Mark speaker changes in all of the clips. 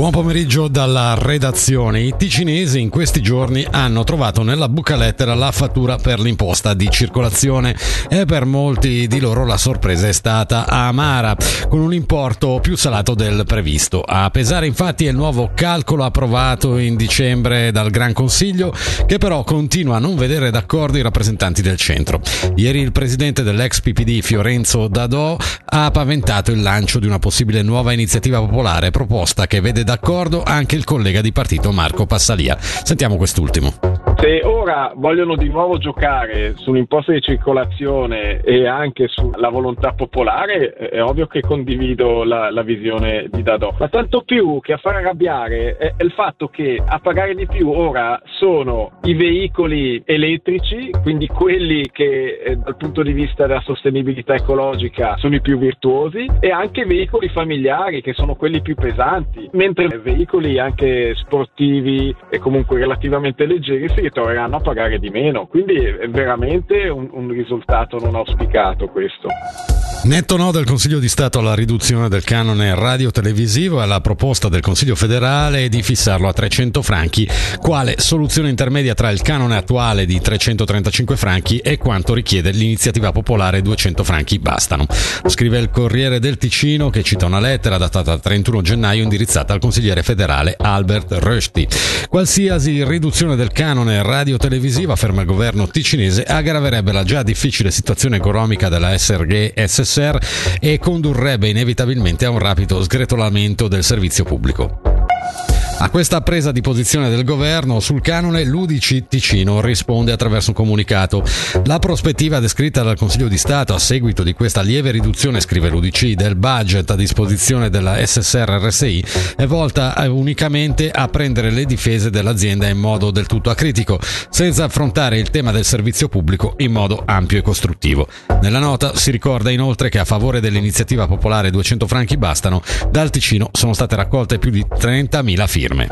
Speaker 1: Buon pomeriggio dalla redazione. I ticinesi in questi giorni hanno trovato nella buca lettera la fattura per l'imposta di circolazione e per molti di loro la sorpresa è stata amara, con un importo più salato del previsto. A pesare infatti è il nuovo calcolo approvato in dicembre dal Gran Consiglio, che però continua a non vedere d'accordo i rappresentanti del centro. Ieri il presidente dell'ex PPD Fiorenzo Dadò ha paventato il lancio di una possibile nuova iniziativa popolare proposta che vede d'accordo anche il collega di partito Marco Passalia. Sentiamo quest'ultimo.
Speaker 2: Se ora vogliono di nuovo giocare sull'imposta di circolazione e anche sulla volontà popolare, è ovvio che condivido la, la visione di Dadò. Ma tanto più che a far arrabbiare è, è il fatto che a pagare di più ora sono i veicoli elettrici, quindi quelli che eh, dal punto di vista della sostenibilità ecologica sono i più virtuosi, e anche i veicoli familiari che sono quelli più pesanti, mentre veicoli anche sportivi e comunque relativamente leggeri si ritroveranno a pagare di meno. Quindi è veramente un, un risultato non auspicato questo.
Speaker 1: Netto no del Consiglio di Stato alla riduzione del canone radio-televisivo e alla proposta del Consiglio federale di fissarlo a 300 franchi, quale soluzione intermedia tra il canone attuale di 335 franchi e quanto richiede l'iniziativa popolare 200 franchi bastano. Scrive il Corriere del Ticino che cita una lettera datata 31 gennaio indirizzata al consigliere federale Albert Rösti. Qualsiasi riduzione del canone radio-televisivo, afferma il governo ticinese, aggraverebbe la già difficile situazione economica della SRG SS SSR e condurrebbe inevitabilmente a un rapido sgretolamento del servizio pubblico. A questa presa di posizione del governo sul canone, l'Udici Ticino risponde attraverso un comunicato. La prospettiva descritta dal Consiglio di Stato a seguito di questa lieve riduzione, scrive l'Udc, del budget a disposizione della SSR RSI è volta unicamente a prendere le difese dell'azienda in modo del tutto acritico, senza affrontare il tema del servizio pubblico in modo ampio e costruttivo. Nella nota si ricorda inoltre che a favore dell'iniziativa popolare 200 franchi bastano, dal Ticino sono state raccolte più di 30.000 firme firme.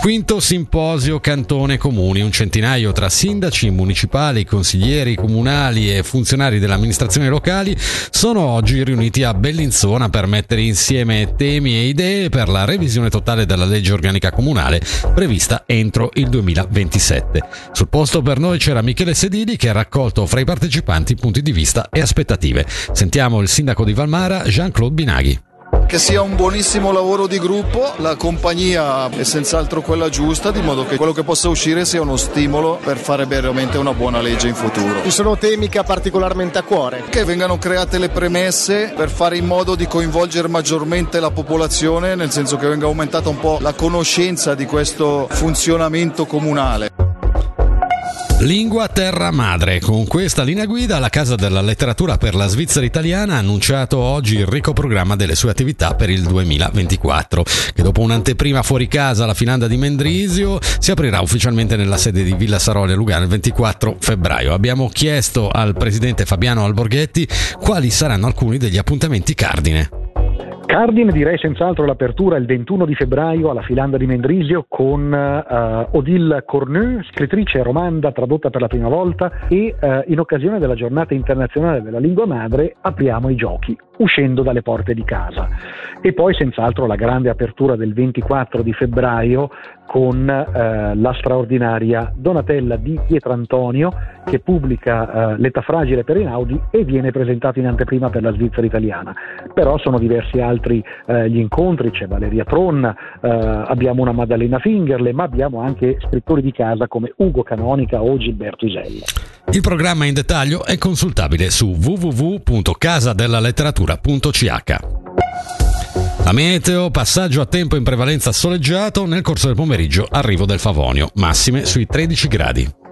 Speaker 1: Quinto simposio Cantone Comuni, un centinaio tra sindaci municipali, consiglieri comunali e funzionari delle amministrazioni locali sono oggi riuniti a Bellinzona per mettere insieme temi e idee per la revisione totale della legge organica comunale prevista entro il 2027. Sul posto per noi c'era Michele Sedili che ha raccolto fra i partecipanti punti di vista e aspettative. Sentiamo il sindaco di Valmara Jean-Claude Binaghi
Speaker 3: che sia un buonissimo lavoro di gruppo, la compagnia è senz'altro quella giusta, di modo che quello che possa uscire sia uno stimolo per fare veramente una buona legge in futuro.
Speaker 4: Ci sono temi che ha particolarmente a cuore?
Speaker 3: Che vengano create le premesse per fare in modo di coinvolgere maggiormente la popolazione, nel senso che venga aumentata un po' la conoscenza di questo funzionamento comunale.
Speaker 1: Lingua terra madre. Con questa linea guida la Casa della Letteratura per la Svizzera Italiana ha annunciato oggi il ricco programma delle sue attività per il 2024, che dopo un'anteprima fuori casa alla Finanda di Mendrisio si aprirà ufficialmente nella sede di Villa Saroli a Lugano il 24 febbraio. Abbiamo chiesto al presidente Fabiano Alborghetti quali saranno alcuni degli appuntamenti cardine.
Speaker 5: Cardine direi senz'altro l'apertura il 21 di febbraio alla Filanda di Mendrisio con uh, Odile Cornu, scrittrice romanda tradotta per la prima volta e uh, in occasione della giornata internazionale della lingua madre apriamo i giochi uscendo dalle porte di casa. E poi senz'altro la grande apertura del 24 di febbraio con eh, la straordinaria Donatella di Pietrantonio che pubblica eh, L'età fragile per Einaudi e viene presentato in anteprima per la Svizzera italiana. Però sono diversi altri eh, gli incontri, c'è Valeria Tron, eh, abbiamo una Maddalena Fingerle, ma abbiamo anche scrittori di casa come Ugo Canonica o Gilberto Isella.
Speaker 1: Il programma in dettaglio è consultabile su www.casadellaletteratura.ch. La meteo, passaggio a tempo in prevalenza soleggiato, nel corso del pomeriggio arrivo del Favonio, massime sui 13 gradi.